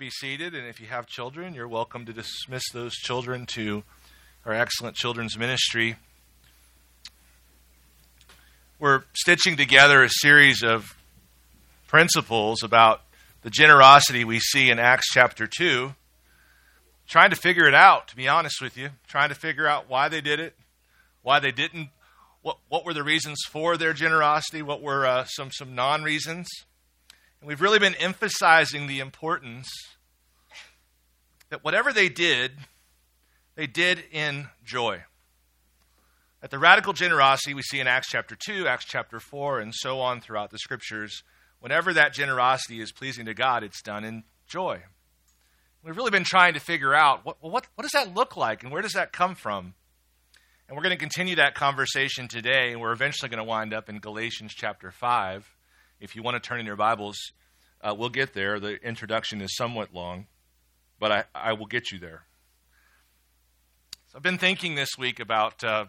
be seated, and if you have children, you're welcome to dismiss those children to our excellent children's ministry. We're stitching together a series of principles about the generosity we see in Acts chapter 2, trying to figure it out, to be honest with you, trying to figure out why they did it, why they didn't, what, what were the reasons for their generosity, what were uh, some, some non reasons. And we've really been emphasizing the importance that whatever they did, they did in joy. That the radical generosity we see in Acts chapter 2, Acts chapter 4, and so on throughout the scriptures, whenever that generosity is pleasing to God, it's done in joy. We've really been trying to figure out what, what, what does that look like and where does that come from? And we're going to continue that conversation today, and we're eventually going to wind up in Galatians chapter 5. If you want to turn in your Bibles, uh, we'll get there. The introduction is somewhat long, but I, I will get you there. So I've been thinking this week about, uh,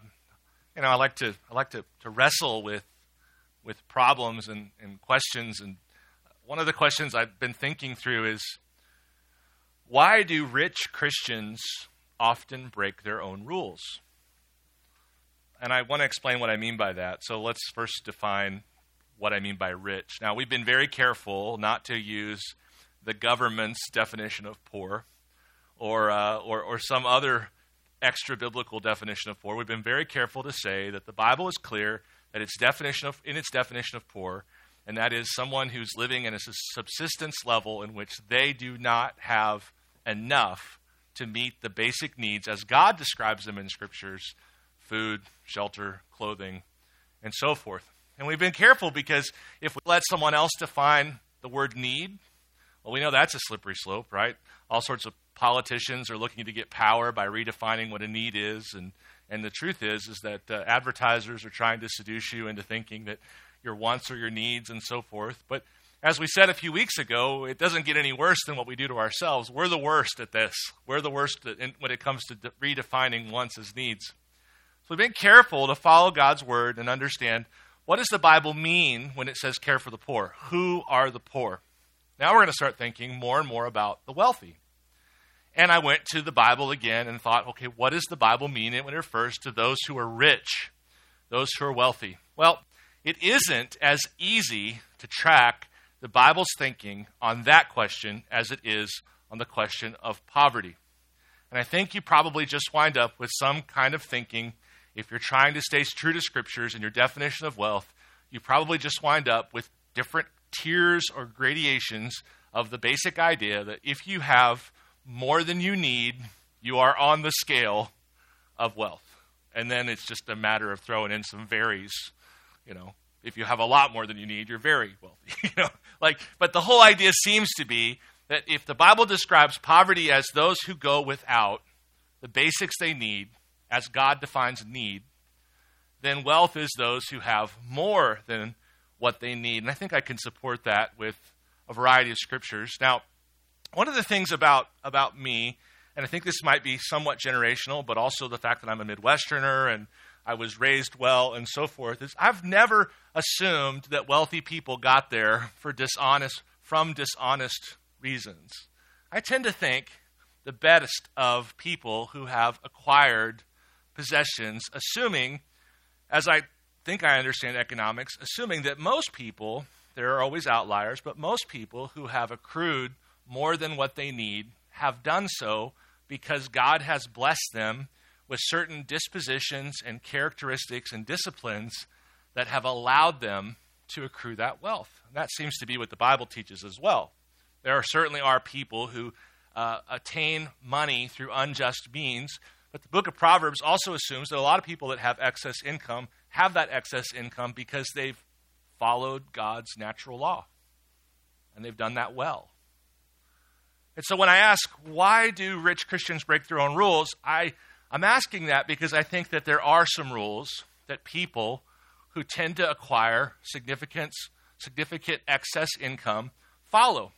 you know, I like to I like to, to wrestle with with problems and, and questions, and one of the questions I've been thinking through is why do rich Christians often break their own rules? And I want to explain what I mean by that. So let's first define what I mean by rich. Now, we've been very careful not to use the government's definition of poor or, uh, or, or some other extra biblical definition of poor. We've been very careful to say that the Bible is clear that its definition of, in its definition of poor, and that is someone who's living in a subsistence level in which they do not have enough to meet the basic needs as God describes them in scriptures food, shelter, clothing, and so forth. And we've been careful because if we let someone else define the word need, well, we know that's a slippery slope, right? All sorts of politicians are looking to get power by redefining what a need is. And, and the truth is, is that uh, advertisers are trying to seduce you into thinking that your wants are your needs and so forth. But as we said a few weeks ago, it doesn't get any worse than what we do to ourselves. We're the worst at this. We're the worst in, when it comes to de- redefining wants as needs. So we've been careful to follow God's word and understand what does the Bible mean when it says care for the poor? Who are the poor? Now we're going to start thinking more and more about the wealthy. And I went to the Bible again and thought, okay, what does the Bible mean when it refers to those who are rich, those who are wealthy? Well, it isn't as easy to track the Bible's thinking on that question as it is on the question of poverty. And I think you probably just wind up with some kind of thinking, if you're trying to stay true to scriptures and your definition of wealth, you probably just wind up with different tiers or gradations of the basic idea that if you have more than you need, you are on the scale of wealth. And then it's just a matter of throwing in some varies, you know. If you have a lot more than you need, you're very wealthy, you know. Like, but the whole idea seems to be that if the Bible describes poverty as those who go without the basics they need, as God defines need, then wealth is those who have more than what they need. And I think I can support that with a variety of scriptures. Now, one of the things about, about me, and I think this might be somewhat generational, but also the fact that I'm a Midwesterner and I was raised well and so forth, is I've never assumed that wealthy people got there for dishonest, from dishonest reasons. I tend to think the best of people who have acquired possessions, assuming, as I think I understand economics, assuming that most people, there are always outliers, but most people who have accrued more than what they need have done so because God has blessed them with certain dispositions and characteristics and disciplines that have allowed them to accrue that wealth. And that seems to be what the Bible teaches as well. There are, certainly are people who uh, attain money through unjust means, but the book of Proverbs also assumes that a lot of people that have excess income have that excess income because they've followed God's natural law. And they've done that well. And so when I ask, why do rich Christians break their own rules? I, I'm asking that because I think that there are some rules that people who tend to acquire significant, significant excess income follow.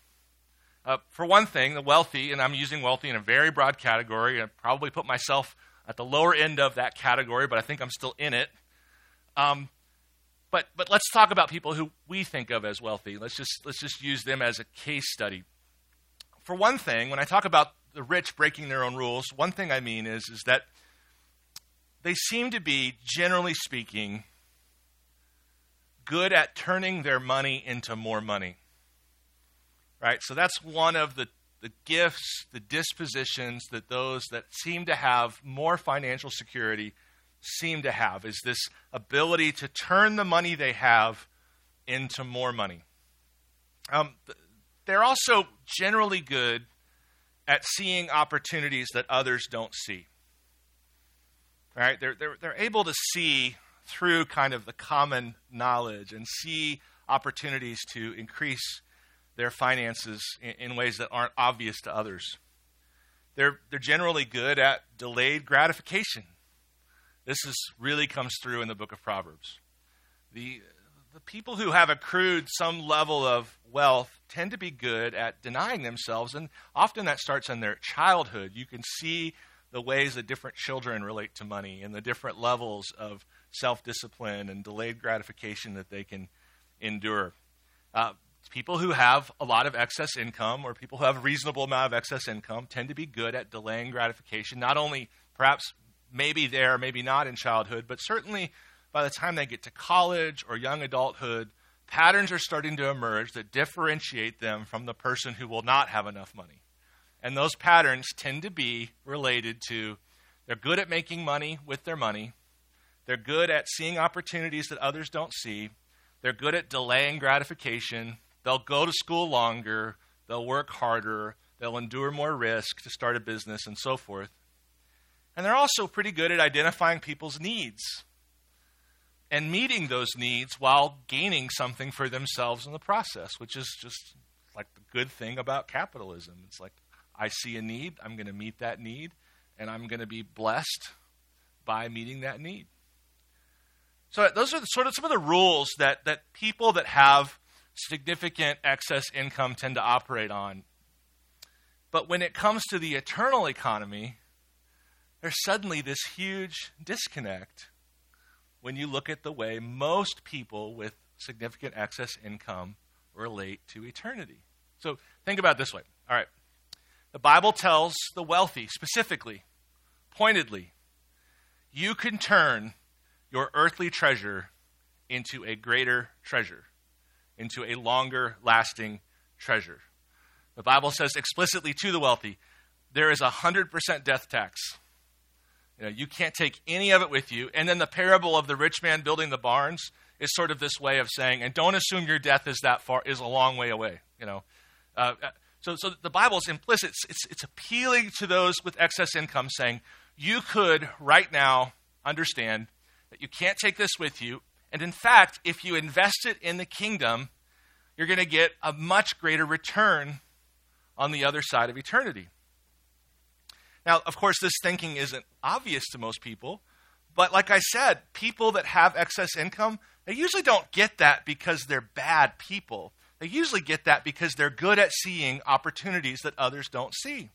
Uh, for one thing, the wealthy, and I'm using wealthy in a very broad category, I probably put myself at the lower end of that category, but I think I'm still in it. Um, but, but let's talk about people who we think of as wealthy. Let's just, let's just use them as a case study for one thing, when I talk about the rich breaking their own rules, one thing I mean is, is that they seem to be, generally speaking, good at turning their money into more money. Right? So that's one of the, the gifts, the dispositions that those that seem to have more financial security seem to have is this ability to turn the money they have into more money. Um, they're also generally good at seeing opportunities that others don't see. Right? They're, they're, they're able to see through kind of the common knowledge and see opportunities to increase their finances in, in ways that aren't obvious to others. They're, they're generally good at delayed gratification. This is, really comes through in the book of Proverbs. The, the people who have accrued some level of wealth tend to be good at denying themselves, and often that starts in their childhood. You can see the ways that different children relate to money and the different levels of self discipline and delayed gratification that they can endure. Uh, people who have a lot of excess income or people who have a reasonable amount of excess income tend to be good at delaying gratification, not only perhaps maybe there, maybe not in childhood, but certainly by the time they get to college or young adulthood, patterns are starting to emerge that differentiate them from the person who will not have enough money. And those patterns tend to be related to they're good at making money with their money, they're good at seeing opportunities that others don't see, they're good at delaying gratification, they'll go to school longer, they'll work harder, they'll endure more risk to start a business, and so forth. And they're also pretty good at identifying people's needs and meeting those needs while gaining something for themselves in the process, which is just like the good thing about capitalism. It's like, I see a need, I'm going to meet that need, and I'm going to be blessed by meeting that need. So, those are the, sort of some of the rules that, that people that have significant excess income tend to operate on. But when it comes to the eternal economy, there's suddenly this huge disconnect when you look at the way most people with significant excess income relate to eternity. So think about this way. All right. The Bible tells the wealthy specifically, pointedly, you can turn your earthly treasure into a greater treasure, into a longer lasting treasure. The Bible says explicitly to the wealthy, there is a 100% death tax you, know, you can't take any of it with you. And then the parable of the rich man building the barns is sort of this way of saying, and don't assume your death is that far, is a long way away. You know, uh, uh, so so the Bible is implicit. It's, it's, it's appealing to those with excess income, saying you could right now understand that you can't take this with you, and in fact, if you invest it in the kingdom, you're going to get a much greater return on the other side of eternity. Now, of course, this thinking isn't obvious to most people, but like I said, people that have excess income, they usually don't get that because they're bad people. They usually get that because they're good at seeing opportunities that others don't see.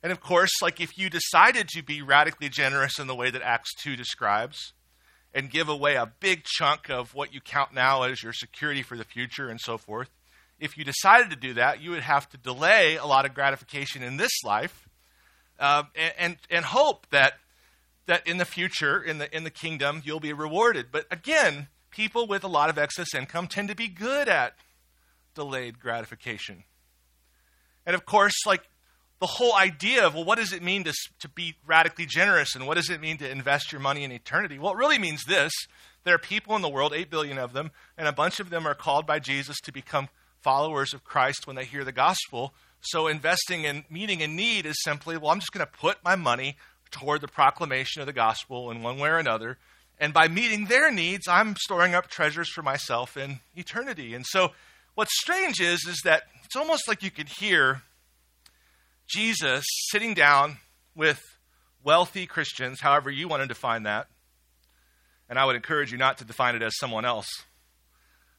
And of course, like if you decided to be radically generous in the way that Acts 2 describes and give away a big chunk of what you count now as your security for the future and so forth, if you decided to do that, you would have to delay a lot of gratification in this life uh, and, and hope that, that in the future, in the, in the kingdom, you'll be rewarded. But again, people with a lot of excess income tend to be good at delayed gratification. And of course, like the whole idea of, well, what does it mean to, to be radically generous and what does it mean to invest your money in eternity? Well, it really means this. There are people in the world, 8 billion of them, and a bunch of them are called by Jesus to become followers of Christ when they hear the gospel. So investing in meeting a need is simply, well, I'm just going to put my money toward the proclamation of the gospel in one way or another. And by meeting their needs, I'm storing up treasures for myself in eternity. And so what's strange is, is that it's almost like you could hear Jesus sitting down with wealthy Christians, however you want to define that. And I would encourage you not to define it as someone else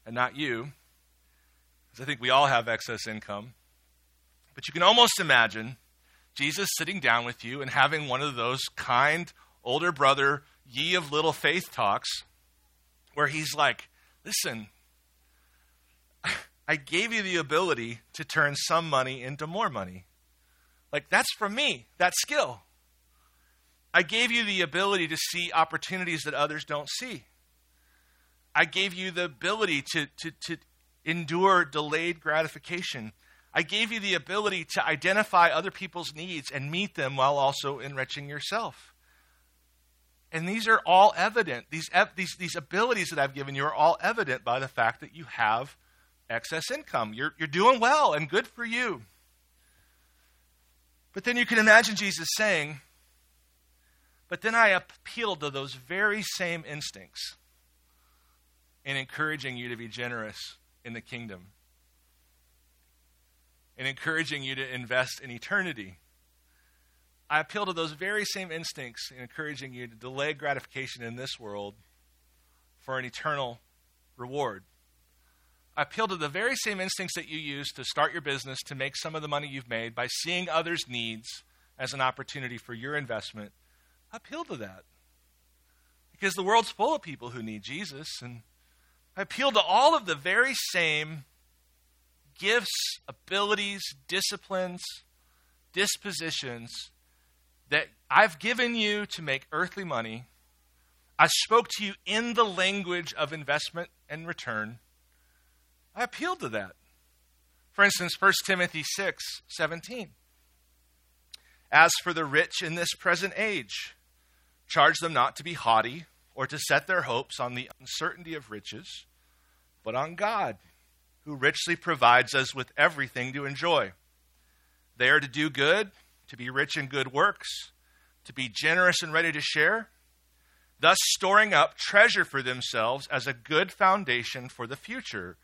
and not you, because I think we all have excess income. But you can almost imagine Jesus sitting down with you and having one of those kind older brother, ye of little faith talks, where he's like, Listen, I gave you the ability to turn some money into more money. Like, that's from me, that skill. I gave you the ability to see opportunities that others don't see. I gave you the ability to, to, to endure delayed gratification. I gave you the ability to identify other people's needs and meet them while also enriching yourself. And these are all evident. These, these, these abilities that I've given you are all evident by the fact that you have excess income. You're, you're doing well and good for you. But then you can imagine Jesus saying, But then I appeal to those very same instincts in encouraging you to be generous in the kingdom, in encouraging you to invest in eternity. I appeal to those very same instincts in encouraging you to delay gratification in this world for an eternal reward. I appeal to the very same instincts that you use to start your business to make some of the money you've made by seeing others' needs as an opportunity for your investment. I appeal to that. Because the world's full of people who need Jesus. And I appeal to all of the very same gifts, abilities, disciplines, dispositions that I've given you to make earthly money. I spoke to you in the language of investment and return. I appealed to that. For instance, 1 Timothy 6 17. As for the rich in this present age, charge them not to be haughty or to set their hopes on the uncertainty of riches, but on God, who richly provides us with everything to enjoy. They are to do good, to be rich in good works, to be generous and ready to share, thus storing up treasure for themselves as a good foundation for the future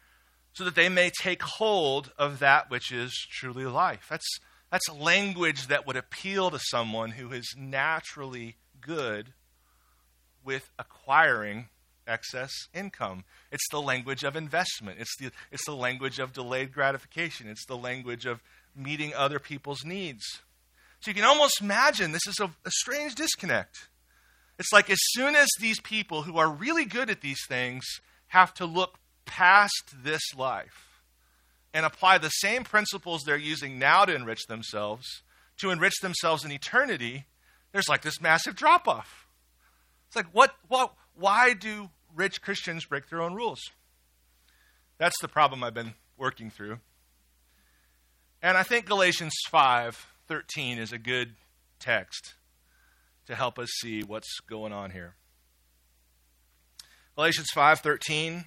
so that they may take hold of that which is truly life. That's, that's language that would appeal to someone who is naturally good with acquiring excess income. It's the language of investment. It's the, it's the language of delayed gratification. It's the language of meeting other people's needs. So you can almost imagine this is a, a strange disconnect. It's like as soon as these people who are really good at these things have to look past this life and apply the same principles they're using now to enrich themselves to enrich themselves in eternity, there's like this massive drop off. It's like, what, what, why do rich Christians break their own rules? That's the problem I've been working through. And I think Galatians 5:13 is a good text to help us see what's going on here. Galatians 5:13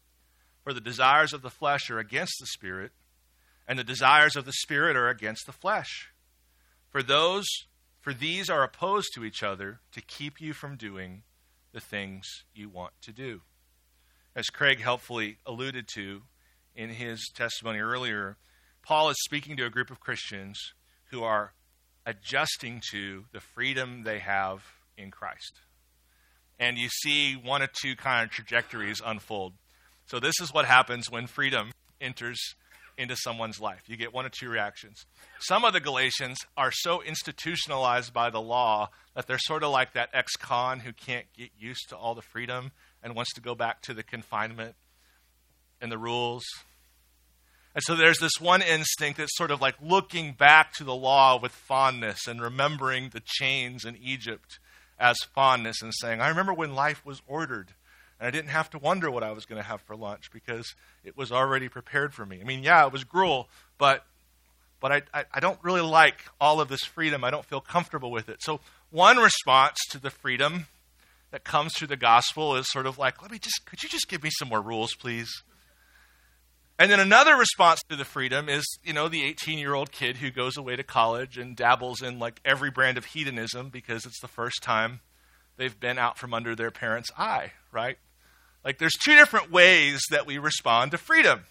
For the desires of the flesh are against the Spirit, and the desires of the Spirit are against the flesh. For those for these are opposed to each other to keep you from doing the things you want to do. As Craig helpfully alluded to in his testimony earlier, Paul is speaking to a group of Christians who are adjusting to the freedom they have in Christ. And you see one or two kind of trajectories unfold. So, this is what happens when freedom enters into someone's life. You get one of two reactions. Some of the Galatians are so institutionalized by the law that they're sort of like that ex con who can't get used to all the freedom and wants to go back to the confinement and the rules. And so there's this one instinct that's sort of like looking back to the law with fondness and remembering the chains in Egypt as fondness and saying, I remember when life was ordered and I didn't have to wonder what I was going to have for lunch because it was already prepared for me. I mean, yeah, it was gruel, but but I, I, I don't really like all of this freedom. I don't feel comfortable with it. So one response to the freedom that comes through the gospel is sort of like, let me just could you just give me some more rules, please? And then another response to the freedom is, you know, the 18 year old kid who goes away to college and dabbles in like every brand of hedonism because it's the first time they've been out from under their parents' eye, right? Like there's two different ways that we respond to freedom.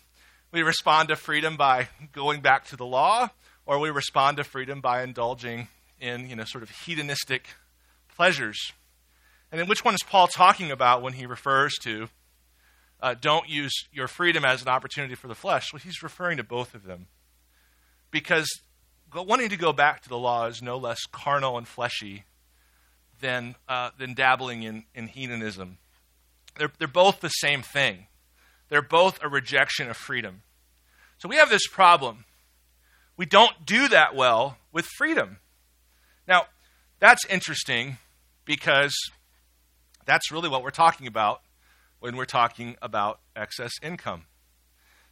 We respond to freedom by going back to the law, or we respond to freedom by indulging in, you know, sort of hedonistic pleasures. And then which one is Paul talking about when he refers to uh, don't use your freedom as an opportunity for the flesh? Well, he's referring to both of them. Because wanting to go back to the law is no less carnal and fleshy than, uh, than dabbling in, in hedonism. They're, they're both the same thing. They're both a rejection of freedom. So we have this problem. We don't do that well with freedom. Now, that's interesting because that's really what we're talking about when we're talking about excess income.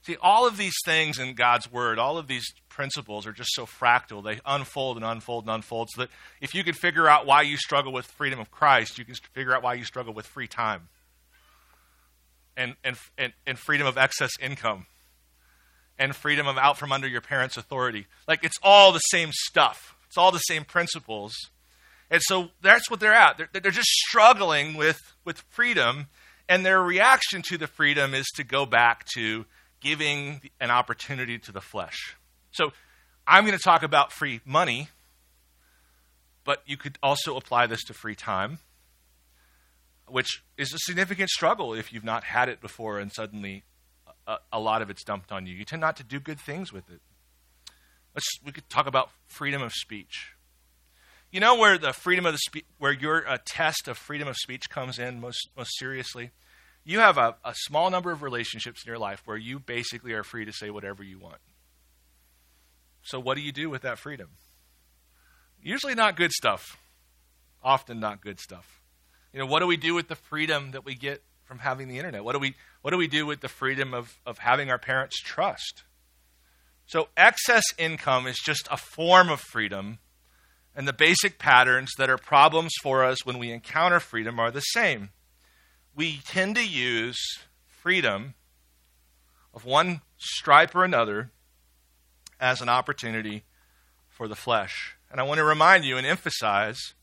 See, all of these things in God's Word, all of these principles are just so fractal. They unfold and unfold and unfold so that if you could figure out why you struggle with freedom of Christ, you can figure out why you struggle with free time and, and, and, and freedom of excess income and freedom of out from under your parents' authority. Like it's all the same stuff, it's all the same principles. And so that's what they're at. They're, they're just struggling with, with freedom, and their reaction to the freedom is to go back to giving an opportunity to the flesh. So I'm going to talk about free money, but you could also apply this to free time which is a significant struggle if you've not had it before and suddenly a, a, lot of it's dumped on you. You tend not to do good things with it. Let's, we could talk about freedom of speech. You know where the freedom of the spe- where your uh, test of freedom of speech comes in most most seriously. You have a, a small number of relationships in your life where you basically are free to say whatever you want. So what do you do with that freedom? Usually not good stuff. Often not good stuff. You know, what do we do with the freedom that we get from having the internet? What do we what do we do with the freedom of, of having our parents trust? So excess income is just a form of freedom, and the basic patterns that are problems for us when we encounter freedom are the same. We tend to use freedom of one stripe or another as an opportunity for the flesh. And I want to remind you and emphasize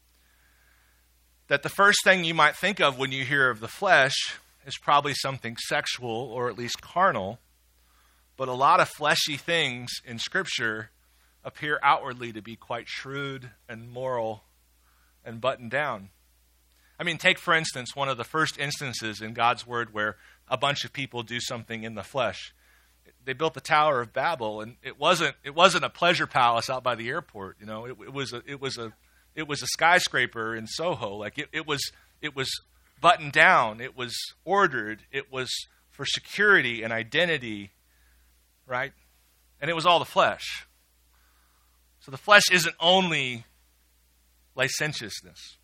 that the first thing you might think of when you hear of the flesh is probably something sexual or at least carnal. But a lot of fleshy things in Scripture appear outwardly to be quite shrewd and moral and buttoned down. I mean, take for instance one of the first instances in God's Word where a bunch of people do something in the flesh. They built the Tower of Babel, and it wasn't it wasn't a pleasure palace out by the airport. You know, it, it was a, it was a it was a skyscraper in Soho. Like it, it was it was buttoned down. It was ordered. It was for security and identity, right? And it was all the flesh. So the flesh isn't only licentiousness.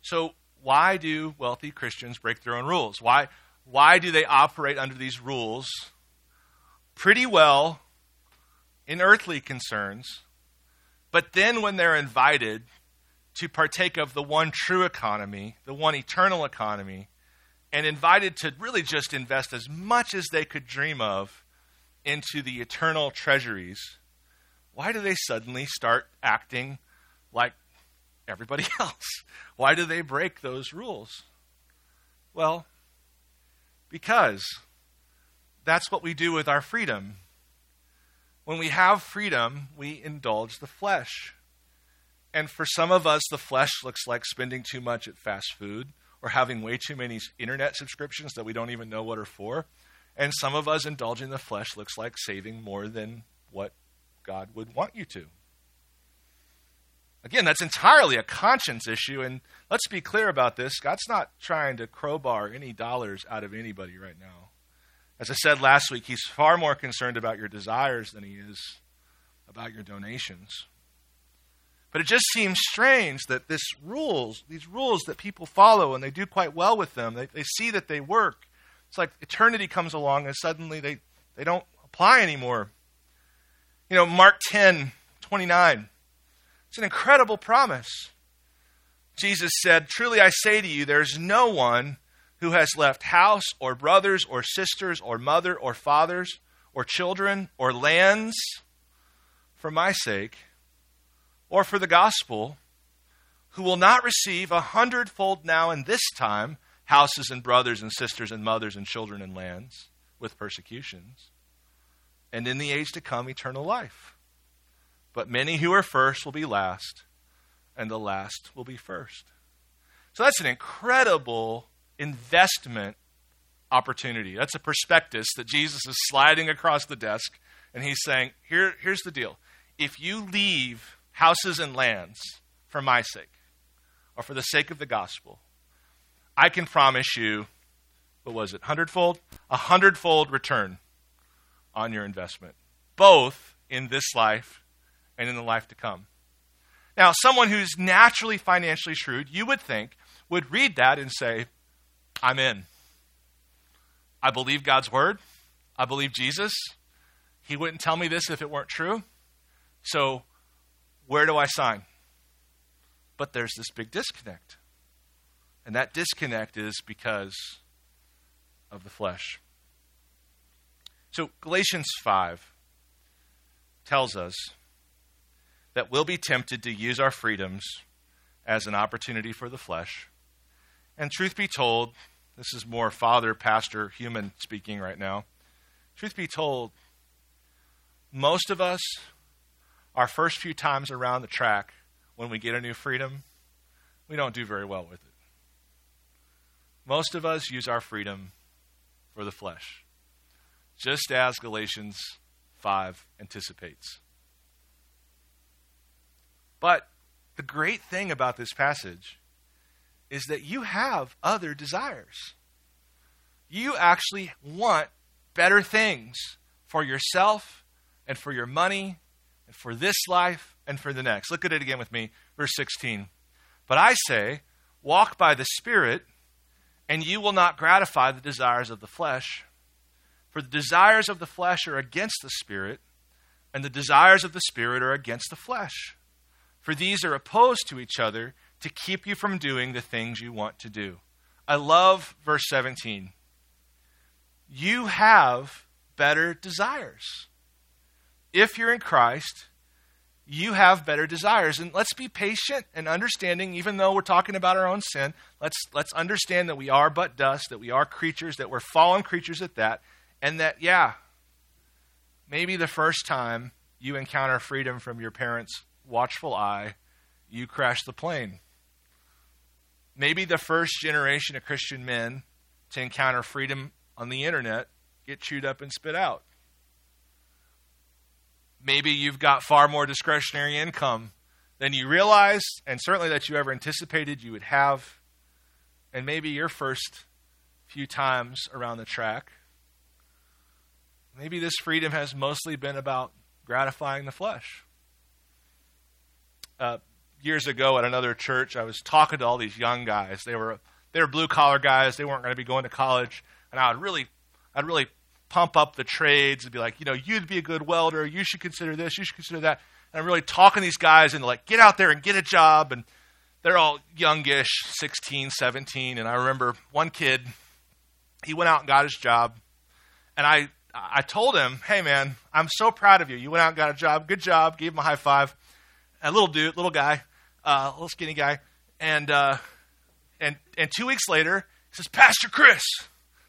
So why do wealthy Christians break their own rules? Why why do they operate under these rules pretty well in earthly concerns? But then when they're invited to partake of the one true economy, the one eternal economy, and invited to really just invest as much as they could dream of into the eternal treasuries, why do they suddenly start acting like everybody else? Why do they break those rules? Well, because that's what we do with our freedom. When we have freedom, we indulge the flesh. And for some of us, the flesh looks like spending too much at fast food or having way too many internet subscriptions that we don't even know what are for. And some of us, indulging the flesh looks like saving more than what God would want you to. Again, that's entirely a conscience issue, and let's be clear about this. God's not trying to crowbar any dollars out of anybody right now. As I said last week, he's far more concerned about your desires than he is about your donations. But it just seems strange that this rules, these rules that people follow and they do quite well with them, they, they see that they work. It's like eternity comes along and suddenly they, they don't apply anymore. You know, Mark 10, 29. It's an incredible promise. Jesus said, Truly I say to you, there's no one who has left house or brothers or sisters or mother or fathers or children or lands for my sake or for the gospel, who will not receive a hundredfold now in this time houses and brothers and sisters and mothers and children and lands, with persecutions, and in the age to come, eternal life. But many who are first will be last, and the last will be first. So that's an incredible investment opportunity. That's a prospectus that Jesus is sliding across the desk, and he's saying, Here, Here's the deal. If you leave houses and lands for my sake, or for the sake of the gospel, I can promise you, what was it, hundredfold? A hundredfold return on your investment, both in this life and in the life to come. Now, someone who's naturally financially shrewd, you would think, would read that and say, I'm in. I believe God's word. I believe Jesus. He wouldn't tell me this if it weren't true. So, where do I sign? But there's this big disconnect. And that disconnect is because of the flesh. So, Galatians 5 tells us that we'll be tempted to use our freedoms as an opportunity for the flesh. And truth be told, this is more father, pastor, human speaking right now. Truth be told, most of us, our first few times around the track, when we get a new freedom, we don't do very well with it. Most of us use our freedom for the flesh, just as Galatians 5 anticipates. But the great thing about this passage is that you have other desires. You actually want better things for yourself and for your money and for this life and for the next. Look at it again with me, verse 16. But I say, walk by the Spirit, and you will not gratify the desires of the flesh. For the desires of the flesh are against the Spirit, and the desires of the Spirit are against the flesh. For these are opposed to each other to keep you from doing the things you want to do. I love verse 17. You have better desires. If you're in Christ, you have better desires. And let's be patient and understanding, even though we're talking about our own sin. Let's, let's understand that we are but dust, that we are creatures, that we're fallen creatures at that, and that, yeah, maybe the first time you encounter freedom from your parents' watchful eye, you crash the plane maybe the first generation of Christian men to encounter freedom on the internet get chewed up and spit out. Maybe you've got far more discretionary income than you realized, and certainly that you ever anticipated you would have. And maybe your first few times around the track, maybe this freedom has mostly been about gratifying the flesh. Uh, years ago at another church, I was talking to all these young guys. They were they were blue collar guys. They weren't going to be going to college, and I would really I'd really pump up the trades and be like, you know, you'd be a good welder. You should consider this. You should consider that. And I'm really talking these guys into like, get out there and get a job. And they're all youngish, 16, 17. And I remember one kid, he went out and got his job. And I, I told him, hey, man, I'm so proud of you. You went out and got a job. Good job. Gave him a high five. A little dude, little guy uh, little skinny guy, and uh, and and two weeks later, he says, Pastor Chris.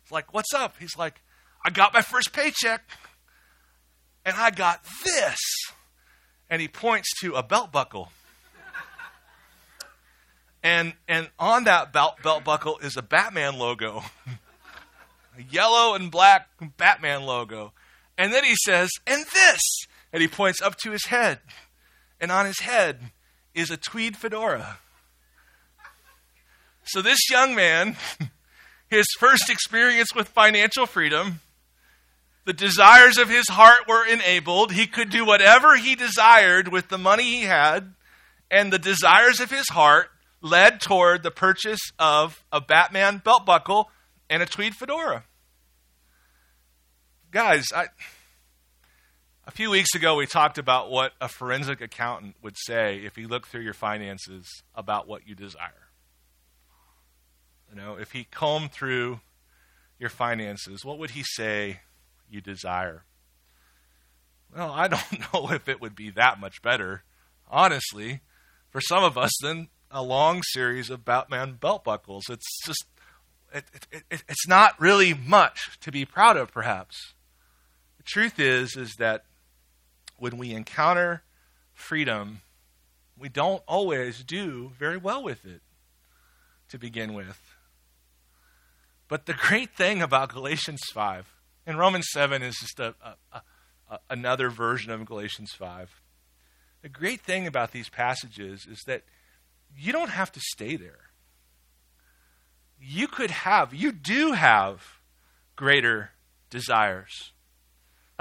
It's like, what's up? He's like, I got my first paycheck, and I got this, and he points to a belt buckle. And, and on that belt, belt buckle is a Batman logo, a yellow and black Batman logo. And then he says, and this. And he points up to his head. And on his head is a tweed fedora. So, this young man, his first experience with financial freedom, the desires of his heart were enabled. He could do whatever he desired with the money he had, and the desires of his heart led toward the purchase of a Batman belt buckle and a tweed fedora. Guys, I. A few weeks ago, we talked about what a forensic accountant would say if he looked through your finances about what you desire. You know, if he combed through your finances, what would he say you desire? Well, I don't know if it would be that much better, honestly, for some of us than a long series of Batman belt buckles. It's just, it, it, it, it's not really much to be proud of, perhaps. The truth is, is that when we encounter freedom, we don't always do very well with it to begin with. But the great thing about Galatians 5, and Romans 7 is just a, a, a, another version of Galatians 5. The great thing about these passages is that you don't have to stay there. You could have, you do have greater desires.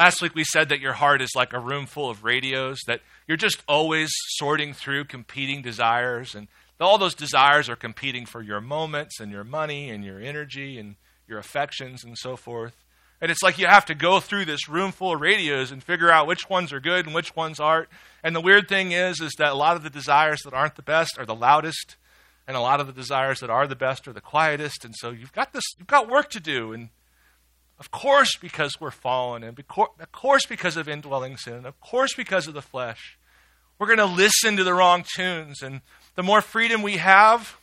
Last week we said that your heart is like a room full of radios, that you're just always sorting through competing desires, and all those desires are competing for your moments and your money and your energy and your affections and so forth. And it's like you have to go through this room full of radios and figure out which ones are good and which ones aren't. And the weird thing is, is that a lot of the desires that aren't the best are the loudest, and a lot of the desires that are the best are the quietest. And so you've got this, you've got work to do. And of course, because we're fallen, and of course, because of indwelling sin, and of course, because of the flesh, we're going to listen to the wrong tunes. And the more freedom we have,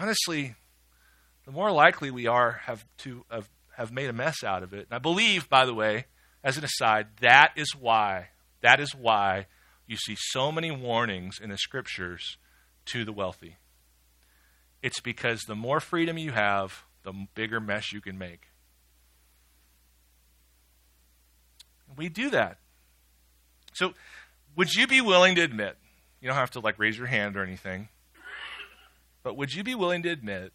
honestly, the more likely we are have to have have made a mess out of it. And I believe, by the way, as an aside, that is why, that is why you see so many warnings in the scriptures to the wealthy. It's because the more freedom you have, the bigger mess you can make. We do that. So, would you be willing to admit, you don't have to like raise your hand or anything, but would you be willing to admit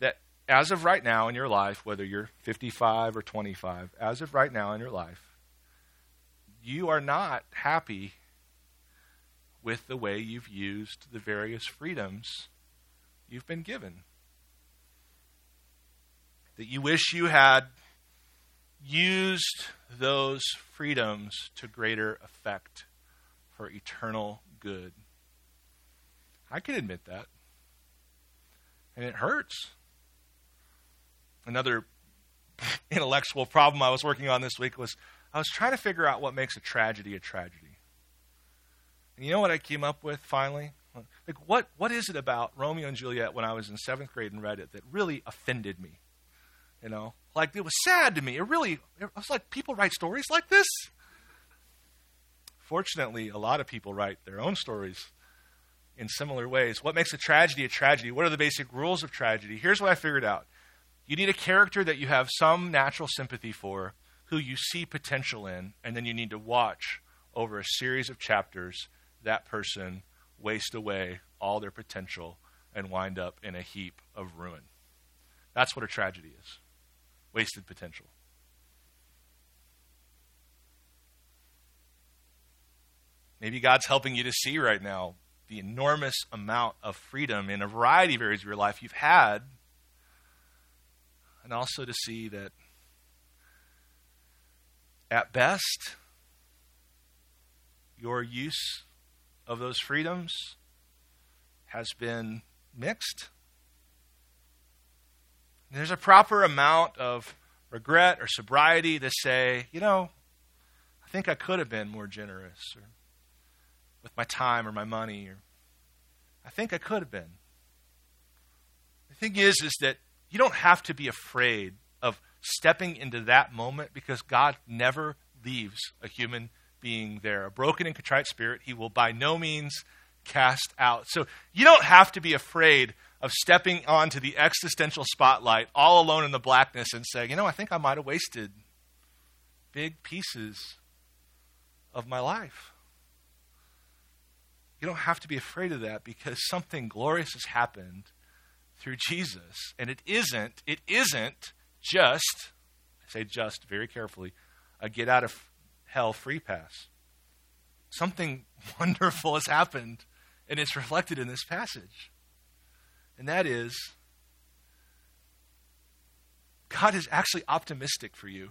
that as of right now in your life, whether you're 55 or 25, as of right now in your life, you are not happy with the way you've used the various freedoms you've been given. That you wish you had used those freedoms to greater effect for eternal good. I can admit that. And it hurts another intellectual problem I was working on this week was I was trying to figure out what makes a tragedy a tragedy. And you know what I came up with finally? Like what what is it about Romeo and Juliet when I was in seventh grade and read it that really offended me? You know, like it was sad to me. It really I was like, people write stories like this. Fortunately, a lot of people write their own stories in similar ways. What makes a tragedy a tragedy? What are the basic rules of tragedy? Here's what I figured out. You need a character that you have some natural sympathy for, who you see potential in, and then you need to watch over a series of chapters that person waste away all their potential and wind up in a heap of ruin. That's what a tragedy is wasted potential. Maybe God's helping you to see right now the enormous amount of freedom in a variety of areas of your life you've had and also to see that at best, your use of those freedoms has been mixed. There's a proper amount of regret or sobriety to say, you know, I think I could have been more generous or with my time or my money or I think I could have been. The thing is is that you don't have to be afraid of stepping into that moment because God never leaves a human being there. A broken and contrite spirit, he will by no means cast out. So you don't have to be afraid of stepping onto the existential spotlight all alone in the blackness and saying, you know, I think I might have wasted big pieces of my life. You don't have to be afraid of that because something glorious has happened through Jesus. And it isn't, it isn't just, I say just very carefully, a get out of hell free pass. Something wonderful has happened, and it's reflected in this passage. And that is, God is actually optimistic for you.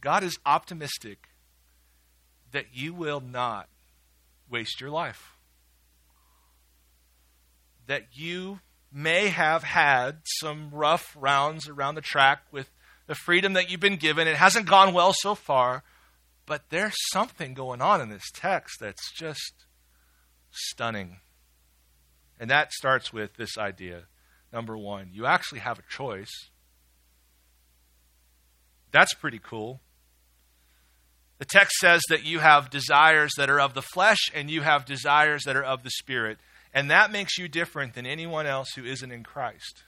God is optimistic that you will not waste your life that you may have had some rough rounds around the track with the freedom that you've been given. It hasn't gone well so far, but there's something going on in this text that's just stunning. And that starts with this idea. Number one, you actually have a choice. That's pretty cool. The text says that you have desires that are of the flesh and you have desires that are of the spirit. And that makes you different than anyone else who isn't in Christ.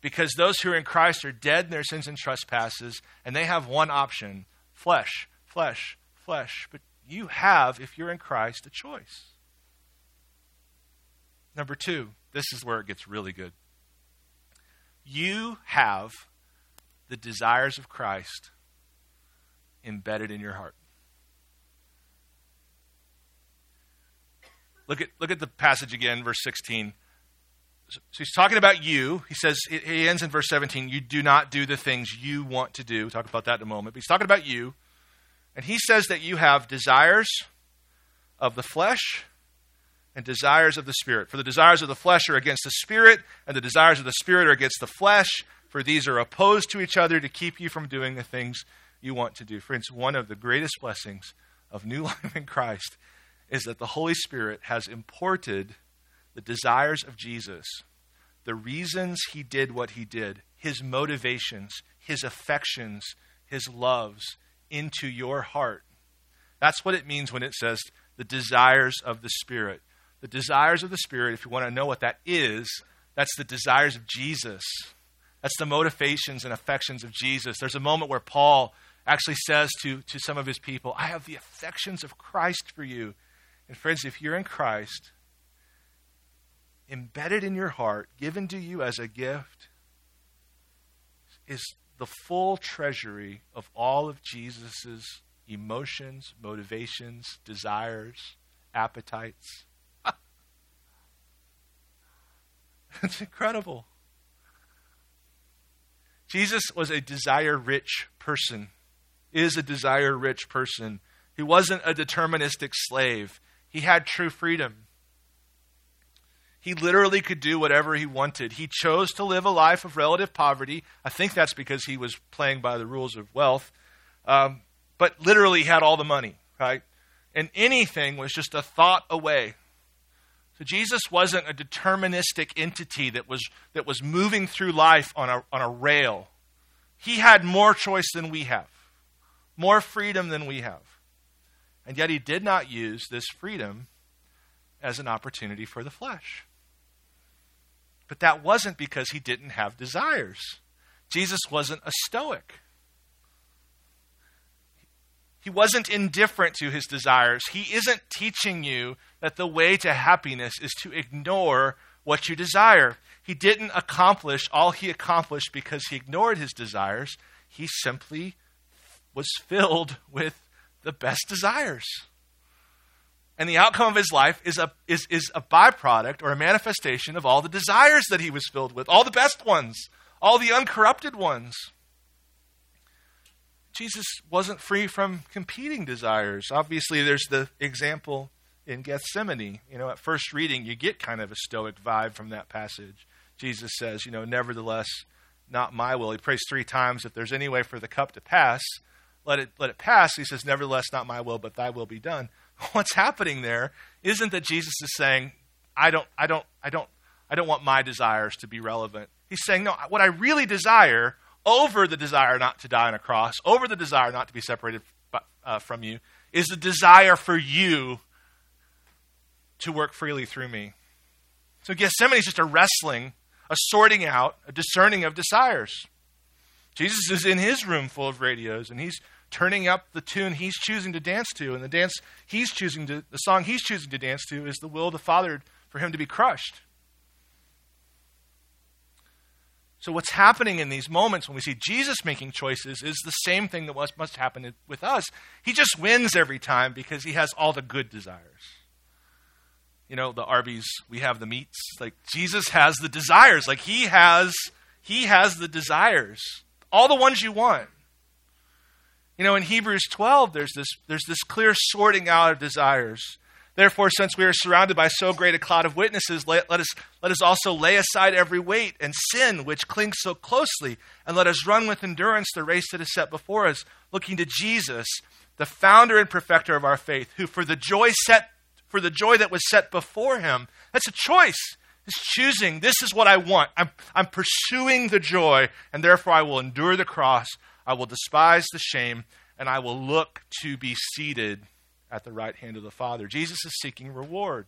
Because those who are in Christ are dead in their sins and trespasses, and they have one option flesh, flesh, flesh. But you have, if you're in Christ, a choice. Number two, this is where it gets really good. You have the desires of Christ embedded in your heart. Look at, look at the passage again, verse 16. So he's talking about you. He says, he ends in verse 17, you do not do the things you want to do. We'll talk about that in a moment. But he's talking about you. And he says that you have desires of the flesh and desires of the spirit. For the desires of the flesh are against the spirit, and the desires of the spirit are against the flesh. For these are opposed to each other to keep you from doing the things you want to do. Friends, one of the greatest blessings of new life in Christ is that the Holy Spirit has imported the desires of Jesus, the reasons he did what he did, his motivations, his affections, his loves into your heart. That's what it means when it says the desires of the Spirit. The desires of the Spirit, if you want to know what that is, that's the desires of Jesus. That's the motivations and affections of Jesus. There's a moment where Paul actually says to, to some of his people, I have the affections of Christ for you. And friends, if you're in Christ, embedded in your heart, given to you as a gift, is the full treasury of all of Jesus' emotions, motivations, desires, appetites. it's incredible. Jesus was a desire rich person, is a desire rich person. He wasn't a deterministic slave, he had true freedom. He literally could do whatever he wanted. He chose to live a life of relative poverty. I think that's because he was playing by the rules of wealth. Um, but literally had all the money, right? And anything was just a thought away. So Jesus wasn't a deterministic entity that was, that was moving through life on a, on a rail. He had more choice than we have, more freedom than we have. And yet he did not use this freedom as an opportunity for the flesh. But that wasn't because he didn't have desires. Jesus wasn't a stoic. He wasn't indifferent to his desires. He isn't teaching you that the way to happiness is to ignore what you desire. He didn't accomplish all he accomplished because he ignored his desires. He simply was filled with the best desires. And the outcome of his life is a, is, is a byproduct or a manifestation of all the desires that he was filled with, all the best ones, all the uncorrupted ones. Jesus wasn't free from competing desires. Obviously, there's the example in Gethsemane. You know, at first reading, you get kind of a stoic vibe from that passage. Jesus says, you know, nevertheless, not my will. He prays three times, if there's any way for the cup to pass, let it, let it pass. He says, nevertheless, not my will, but thy will be done. what's happening there isn't that Jesus is saying, I don't, I don't, I don't, I don't want my desires to be relevant. He's saying, no, what I really desire over the desire not to die on a cross, over the desire not to be separated uh, from you, is the desire for you to work freely through me. So Gethsemane is just a wrestling, a sorting out, a discerning of desires. Jesus is in his room full of radios, and he's turning up the tune he's choosing to dance to, and the dance he's choosing to, the song he's choosing to dance to is the will of the Father for him to be crushed. So, what's happening in these moments when we see Jesus making choices is the same thing that must happen with us. He just wins every time because he has all the good desires. You know, the Arby's, we have the meats. Like, Jesus has the desires. Like, he has, he has the desires. All the ones you want. You know, in Hebrews 12, there's this, there's this clear sorting out of desires. Therefore, since we are surrounded by so great a cloud of witnesses, let, let, us, let us also lay aside every weight and sin which clings so closely, and let us run with endurance the race that is set before us, looking to Jesus, the founder and perfecter of our faith, who for the joy set for the joy that was set before him. That's a choice. It's choosing, this is what I want. I'm, I'm pursuing the joy, and therefore I will endure the cross. I will despise the shame, and I will look to be seated at the right hand of the Father. Jesus is seeking reward.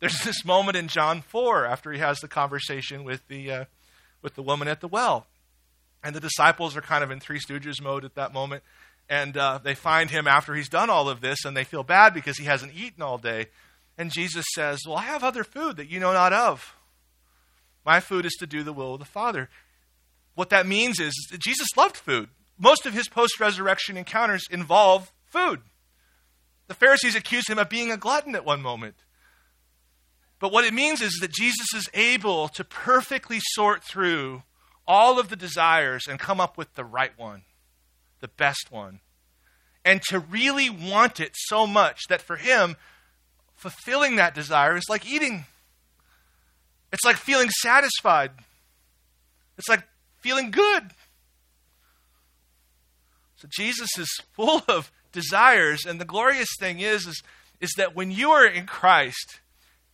There's this moment in John 4 after he has the conversation with the, uh, with the woman at the well. And the disciples are kind of in Three Stooges mode at that moment. And uh, they find him after he's done all of this, and they feel bad because he hasn't eaten all day. And Jesus says, Well, I have other food that you know not of. My food is to do the will of the Father. What that means is that Jesus loved food. Most of his post resurrection encounters involve food. The Pharisees accused him of being a glutton at one moment. But what it means is that Jesus is able to perfectly sort through all of the desires and come up with the right one, the best one. And to really want it so much that for him, fulfilling that desire is like eating. It's like feeling satisfied. It's like feeling good. So Jesus is full of desires, and the glorious thing is, is, is that when you are in Christ,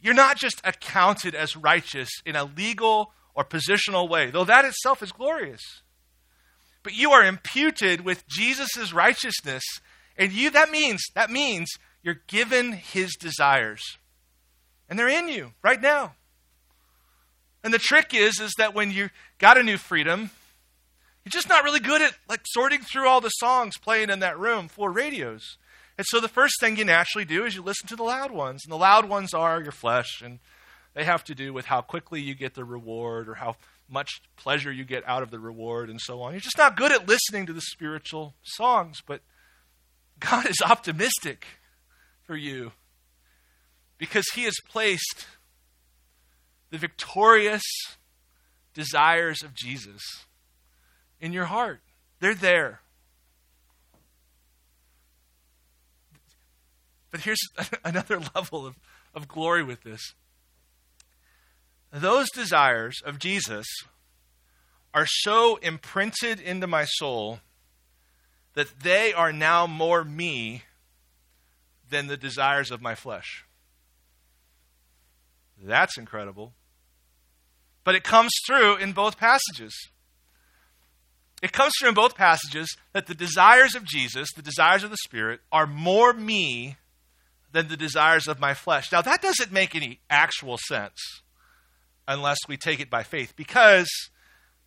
you're not just accounted as righteous in a legal or positional way, though that itself is glorious. But you are imputed with Jesus' righteousness, and you that means that means you're given his desires. And they're in you right now. And the trick is is that when you got a new freedom, you're just not really good at like sorting through all the songs playing in that room for radios. And so the first thing you naturally do is you listen to the loud ones. And the loud ones are your flesh, and they have to do with how quickly you get the reward or how much pleasure you get out of the reward and so on. You're just not good at listening to the spiritual songs, but God is optimistic for you because He has placed the victorious desires of Jesus in your heart. They're there. But here's another level of, of glory with this. Those desires of Jesus are so imprinted into my soul that they are now more me than the desires of my flesh. That's incredible. But it comes through in both passages. It comes through in both passages that the desires of Jesus, the desires of the Spirit, are more me than the desires of my flesh. Now, that doesn't make any actual sense unless we take it by faith because,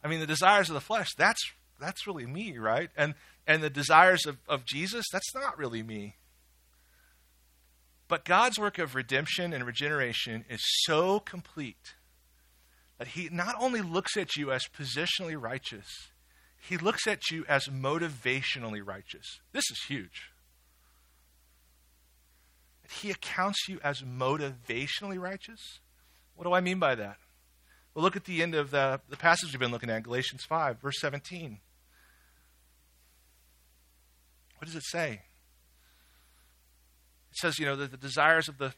I mean, the desires of the flesh, that's, that's really me, right? And, and the desires of, of Jesus, that's not really me. But God's work of redemption and regeneration is so complete that He not only looks at you as positionally righteous, He looks at you as motivationally righteous. This is huge. He accounts you as motivationally righteous. What do I mean by that? Well, look at the end of the, the passage we've been looking at, Galatians 5, verse 17. What does it say? It says, you know, that the desires of the,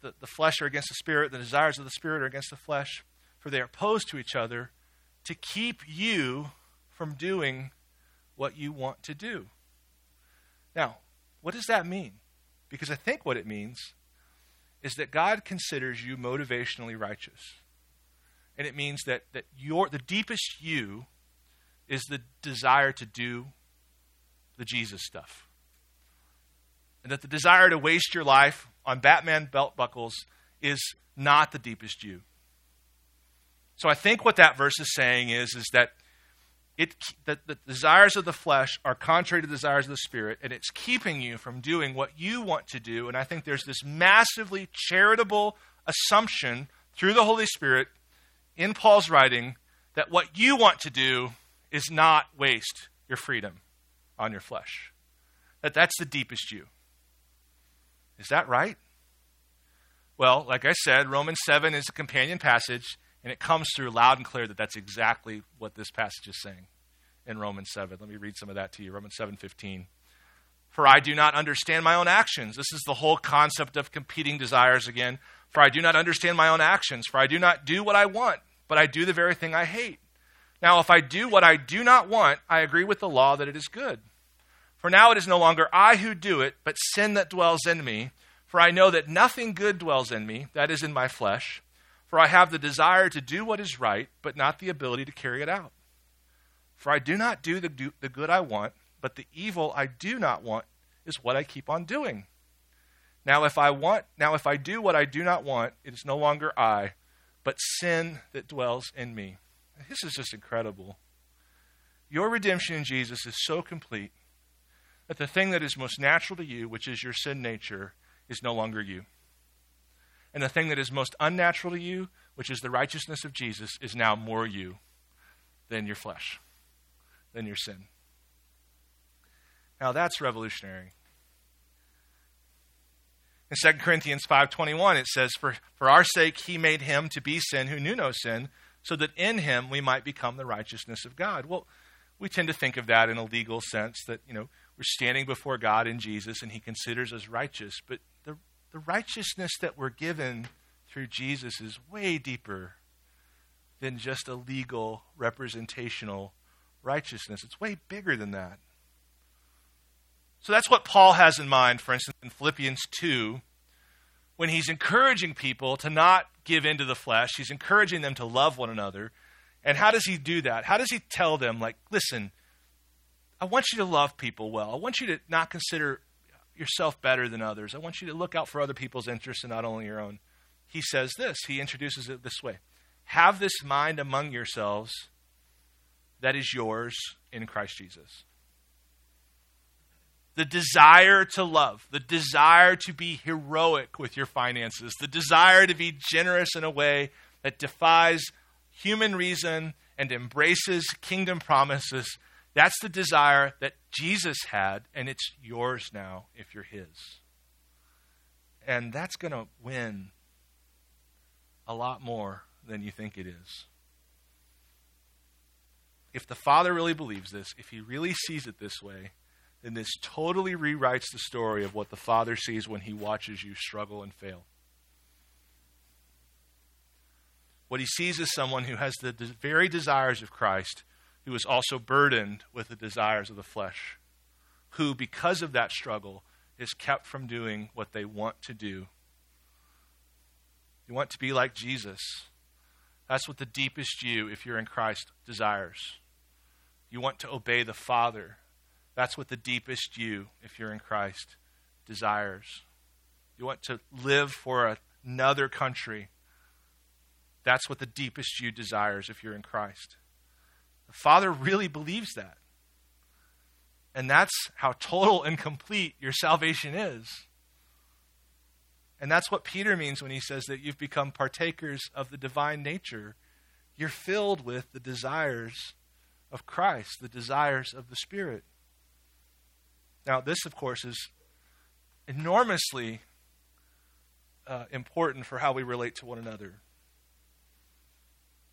the, the flesh are against the spirit, the desires of the spirit are against the flesh, for they are opposed to each other to keep you from doing what you want to do. Now, what does that mean? Because I think what it means is that God considers you motivationally righteous. And it means that, that your, the deepest you is the desire to do the Jesus stuff. And that the desire to waste your life on Batman belt buckles is not the deepest you. So I think what that verse is saying is, is that it, that the desires of the flesh are contrary to the desires of the spirit, and it's keeping you from doing what you want to do. And I think there's this massively charitable assumption through the Holy Spirit in Paul's writing that what you want to do is not waste your freedom on your flesh. That that's the deepest you. Is that right? Well, like I said, Romans 7 is a companion passage and it comes through loud and clear that that's exactly what this passage is saying in Romans 7. Let me read some of that to you. Romans 7:15. For I do not understand my own actions. This is the whole concept of competing desires again. For I do not understand my own actions, for I do not do what I want, but I do the very thing I hate. Now, if I do what I do not want, I agree with the law that it is good. For now it is no longer I who do it, but sin that dwells in me. For I know that nothing good dwells in me, that is in my flesh. For I have the desire to do what is right, but not the ability to carry it out. For I do not do the, do the good I want, but the evil I do not want is what I keep on doing. Now if I want now if I do what I do not want, it is no longer I, but sin that dwells in me. This is just incredible. Your redemption in Jesus is so complete that the thing that is most natural to you, which is your sin nature, is no longer you. And the thing that is most unnatural to you, which is the righteousness of Jesus, is now more you than your flesh, than your sin. Now that's revolutionary. In 2 Corinthians 5:21 it says for for our sake he made him to be sin who knew no sin so that in him we might become the righteousness of God. Well, we tend to think of that in a legal sense that, you know, we're standing before God in Jesus and he considers us righteous, but the righteousness that we're given through Jesus is way deeper than just a legal representational righteousness. It's way bigger than that. So that's what Paul has in mind, for instance, in Philippians 2, when he's encouraging people to not give in to the flesh. He's encouraging them to love one another. And how does he do that? How does he tell them, like, listen, I want you to love people well. I want you to not consider yourself better than others. I want you to look out for other people's interests and not only your own. He says this, he introduces it this way Have this mind among yourselves that is yours in Christ Jesus the desire to love, the desire to be heroic with your finances, the desire to be generous in a way that defies human reason and embraces kingdom promises. That's the desire that Jesus had, and it's yours now if you're His. And that's going to win a lot more than you think it is. If the Father really believes this, if He really sees it this way, then this totally rewrites the story of what the Father sees when he watches you struggle and fail. What he sees is someone who has the very desires of Christ, who is also burdened with the desires of the flesh, who, because of that struggle, is kept from doing what they want to do. You want to be like Jesus. That's what the deepest you, if you're in Christ, desires. You want to obey the Father that's what the deepest you, if you're in Christ, desires. You want to live for another country. That's what the deepest you desires if you're in Christ. The Father really believes that. And that's how total and complete your salvation is. And that's what Peter means when he says that you've become partakers of the divine nature. You're filled with the desires of Christ, the desires of the Spirit. Now, this, of course, is enormously uh, important for how we relate to one another.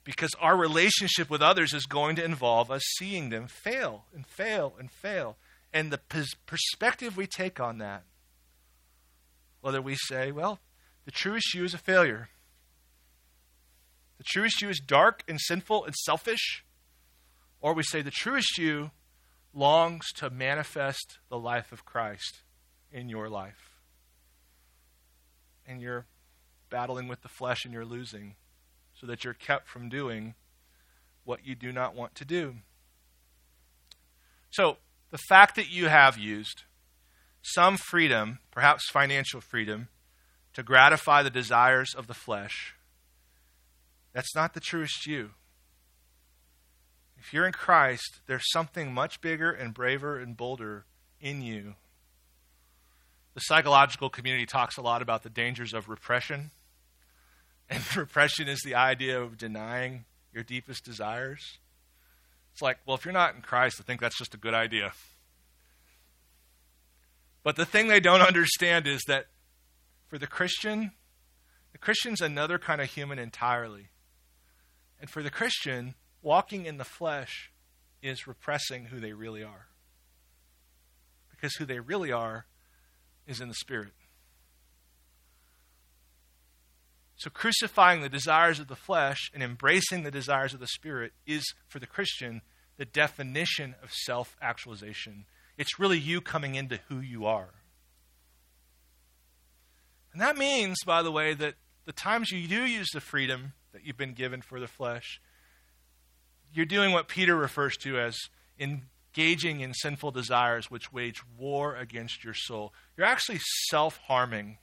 Because our relationship with others is going to involve us seeing them fail and fail and fail. And the pers- perspective we take on that, whether we say, well, the truest you is a failure, the truest you is dark and sinful and selfish, or we say the truest you longs to manifest the life of Christ in your life. And you're battling with the flesh and you're losing so that you're kept from doing what you do not want to do. So, the fact that you have used some freedom, perhaps financial freedom, to gratify the desires of the flesh, that's not the truest you. If you're in Christ, there's something much bigger and braver and bolder in you. The psychological community talks a lot about the dangers of repression. And repression is the idea of denying your deepest desires. It's like, well, if you're not in Christ, I think that's just a good idea. But the thing they don't understand is that for the Christian, the Christian's another kind of human entirely. And for the Christian, walking in the flesh is repressing who they really are. Because who they really are is in the Spirit. So, crucifying the desires of the flesh and embracing the desires of the Spirit is, for the Christian, the definition of self actualization. It's really you coming into who you are. And that means, by the way, that the times you do use the freedom that you've been given for the flesh, you're doing what Peter refers to as engaging in sinful desires which wage war against your soul. You're actually self harming.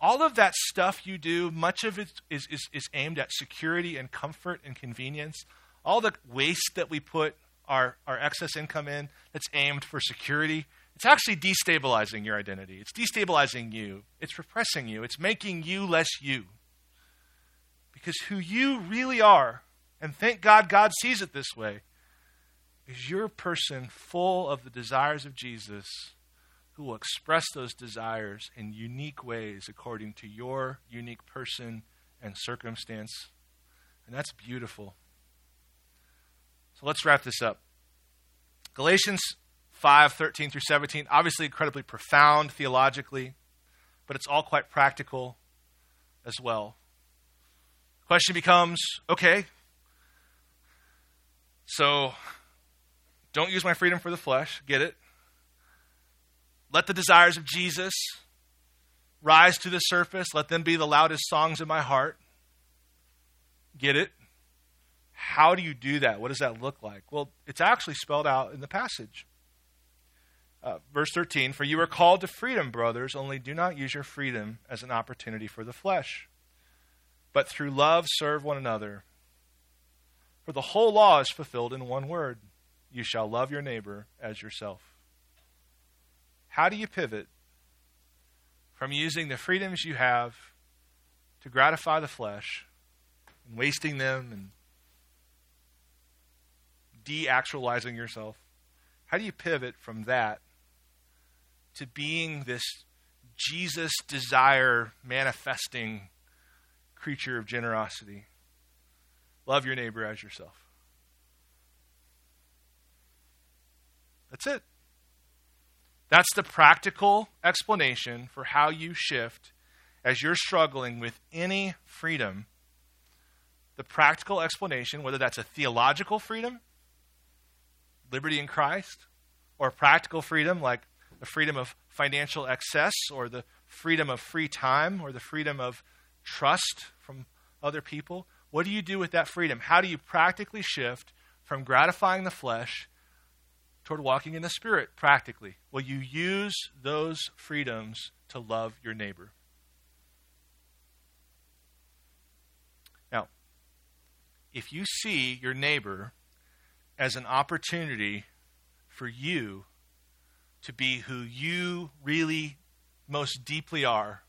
All of that stuff you do, much of it is, is, is aimed at security and comfort and convenience. All the waste that we put our, our excess income in that's aimed for security, it's actually destabilizing your identity. It's destabilizing you. It's repressing you. It's making you less you. Because who you really are, and thank God God sees it this way, is you're a person full of the desires of Jesus who will express those desires in unique ways according to your unique person and circumstance. And that's beautiful. So let's wrap this up. Galatians 5 13 through 17, obviously incredibly profound theologically, but it's all quite practical as well. Question becomes okay, so don't use my freedom for the flesh. Get it? Let the desires of Jesus rise to the surface. Let them be the loudest songs in my heart. Get it? How do you do that? What does that look like? Well, it's actually spelled out in the passage. Uh, verse 13 For you are called to freedom, brothers, only do not use your freedom as an opportunity for the flesh, but through love serve one another. For the whole law is fulfilled in one word you shall love your neighbor as yourself. How do you pivot from using the freedoms you have to gratify the flesh and wasting them and de actualizing yourself? How do you pivot from that to being this Jesus desire manifesting creature of generosity? Love your neighbor as yourself. That's it. That's the practical explanation for how you shift as you're struggling with any freedom. The practical explanation, whether that's a theological freedom, liberty in Christ, or practical freedom like the freedom of financial excess, or the freedom of free time, or the freedom of trust from other people. What do you do with that freedom? How do you practically shift from gratifying the flesh toward walking in the Spirit practically? Will you use those freedoms to love your neighbor? Now, if you see your neighbor as an opportunity for you to be who you really most deeply are,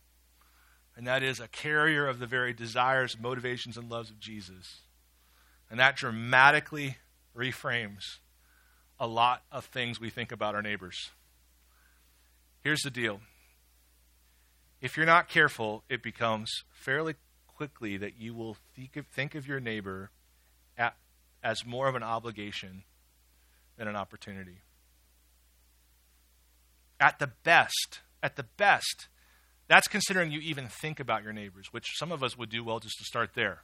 and that is a carrier of the very desires, motivations, and loves of Jesus, and that dramatically reframes a lot of things we think about our neighbors. Here's the deal if you're not careful, it becomes fairly quickly that you will think of, think of your neighbor at, as more of an obligation than an opportunity. At the best, at the best, that's considering you even think about your neighbors, which some of us would do well just to start there.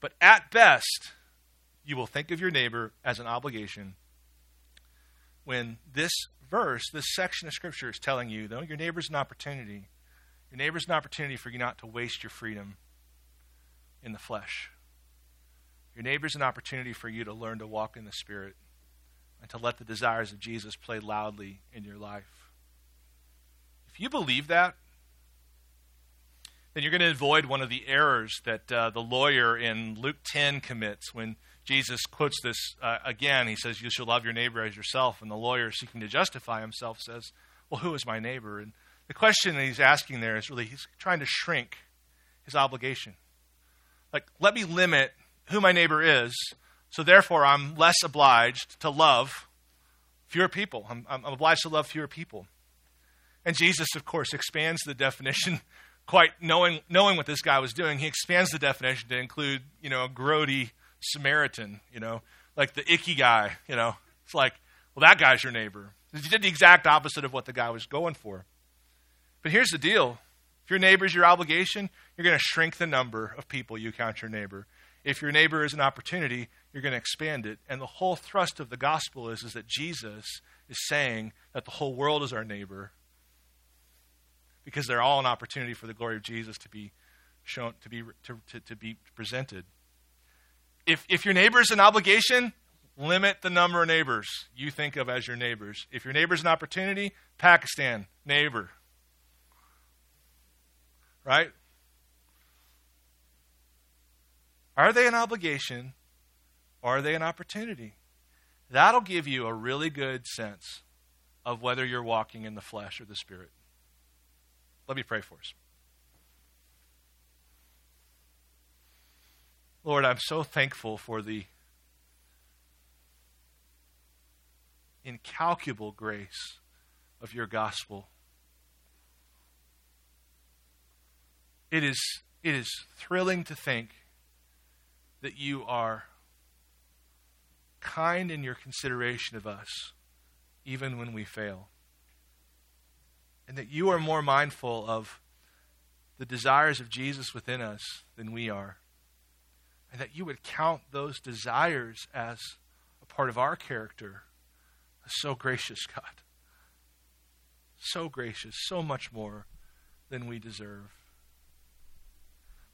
But at best, you will think of your neighbor as an obligation when this verse, this section of Scripture is telling you, though, your neighbor's an opportunity. Your neighbor's an opportunity for you not to waste your freedom in the flesh. Your neighbor's an opportunity for you to learn to walk in the Spirit and to let the desires of Jesus play loudly in your life. If you believe that, then you're going to avoid one of the errors that uh, the lawyer in Luke 10 commits when Jesus quotes this uh, again. He says, You shall love your neighbor as yourself. And the lawyer, seeking to justify himself, says, Well, who is my neighbor? And the question that he's asking there is really, he's trying to shrink his obligation. Like, let me limit who my neighbor is, so therefore I'm less obliged to love fewer people. I'm, I'm obliged to love fewer people. And Jesus, of course, expands the definition quite knowing, knowing what this guy was doing. He expands the definition to include, you know, a grody Samaritan, you know, like the icky guy, you know. It's like, well, that guy's your neighbor. He did the exact opposite of what the guy was going for. But here's the deal if your neighbor is your obligation, you're going to shrink the number of people you count your neighbor. If your neighbor is an opportunity, you're going to expand it. And the whole thrust of the gospel is, is that Jesus is saying that the whole world is our neighbor. because they're all an opportunity for the glory of Jesus to be shown, to be, to, to, to be presented. If, if your neighbor is an obligation, limit the number of neighbors you think of as your neighbors. If your neighbor is an opportunity, Pakistan, neighbor. Right? Are they an obligation or are they an opportunity? That'll give you a really good sense of whether you're walking in the flesh or the spirit. Let me pray for us. Lord, I'm so thankful for the incalculable grace of your gospel. It is, it is thrilling to think that you are kind in your consideration of us, even when we fail. And that you are more mindful of the desires of Jesus within us than we are. And that you would count those desires as a part of our character. So gracious, God. So gracious, so much more than we deserve.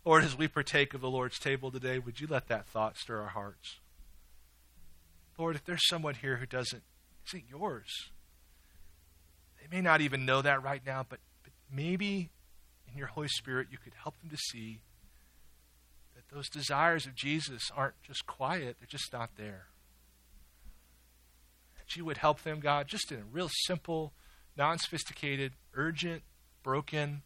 Lord, as we partake of the Lord's table today, would you let that thought stir our hearts? Lord, if there's someone here who doesn't, isn't yours, they may not even know that right now, but, but maybe in your Holy Spirit you could help them to see those desires of Jesus aren't just quiet, they're just not there. That you would help them, God, just in a real simple, non sophisticated, urgent, broken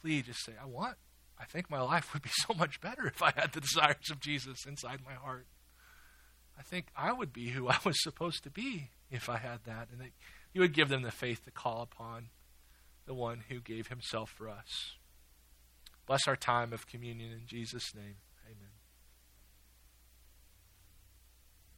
plea, just say, I want, I think my life would be so much better if I had the desires of Jesus inside my heart. I think I would be who I was supposed to be if I had that. And that you would give them the faith to call upon the one who gave himself for us. Bless our time of communion in Jesus' name.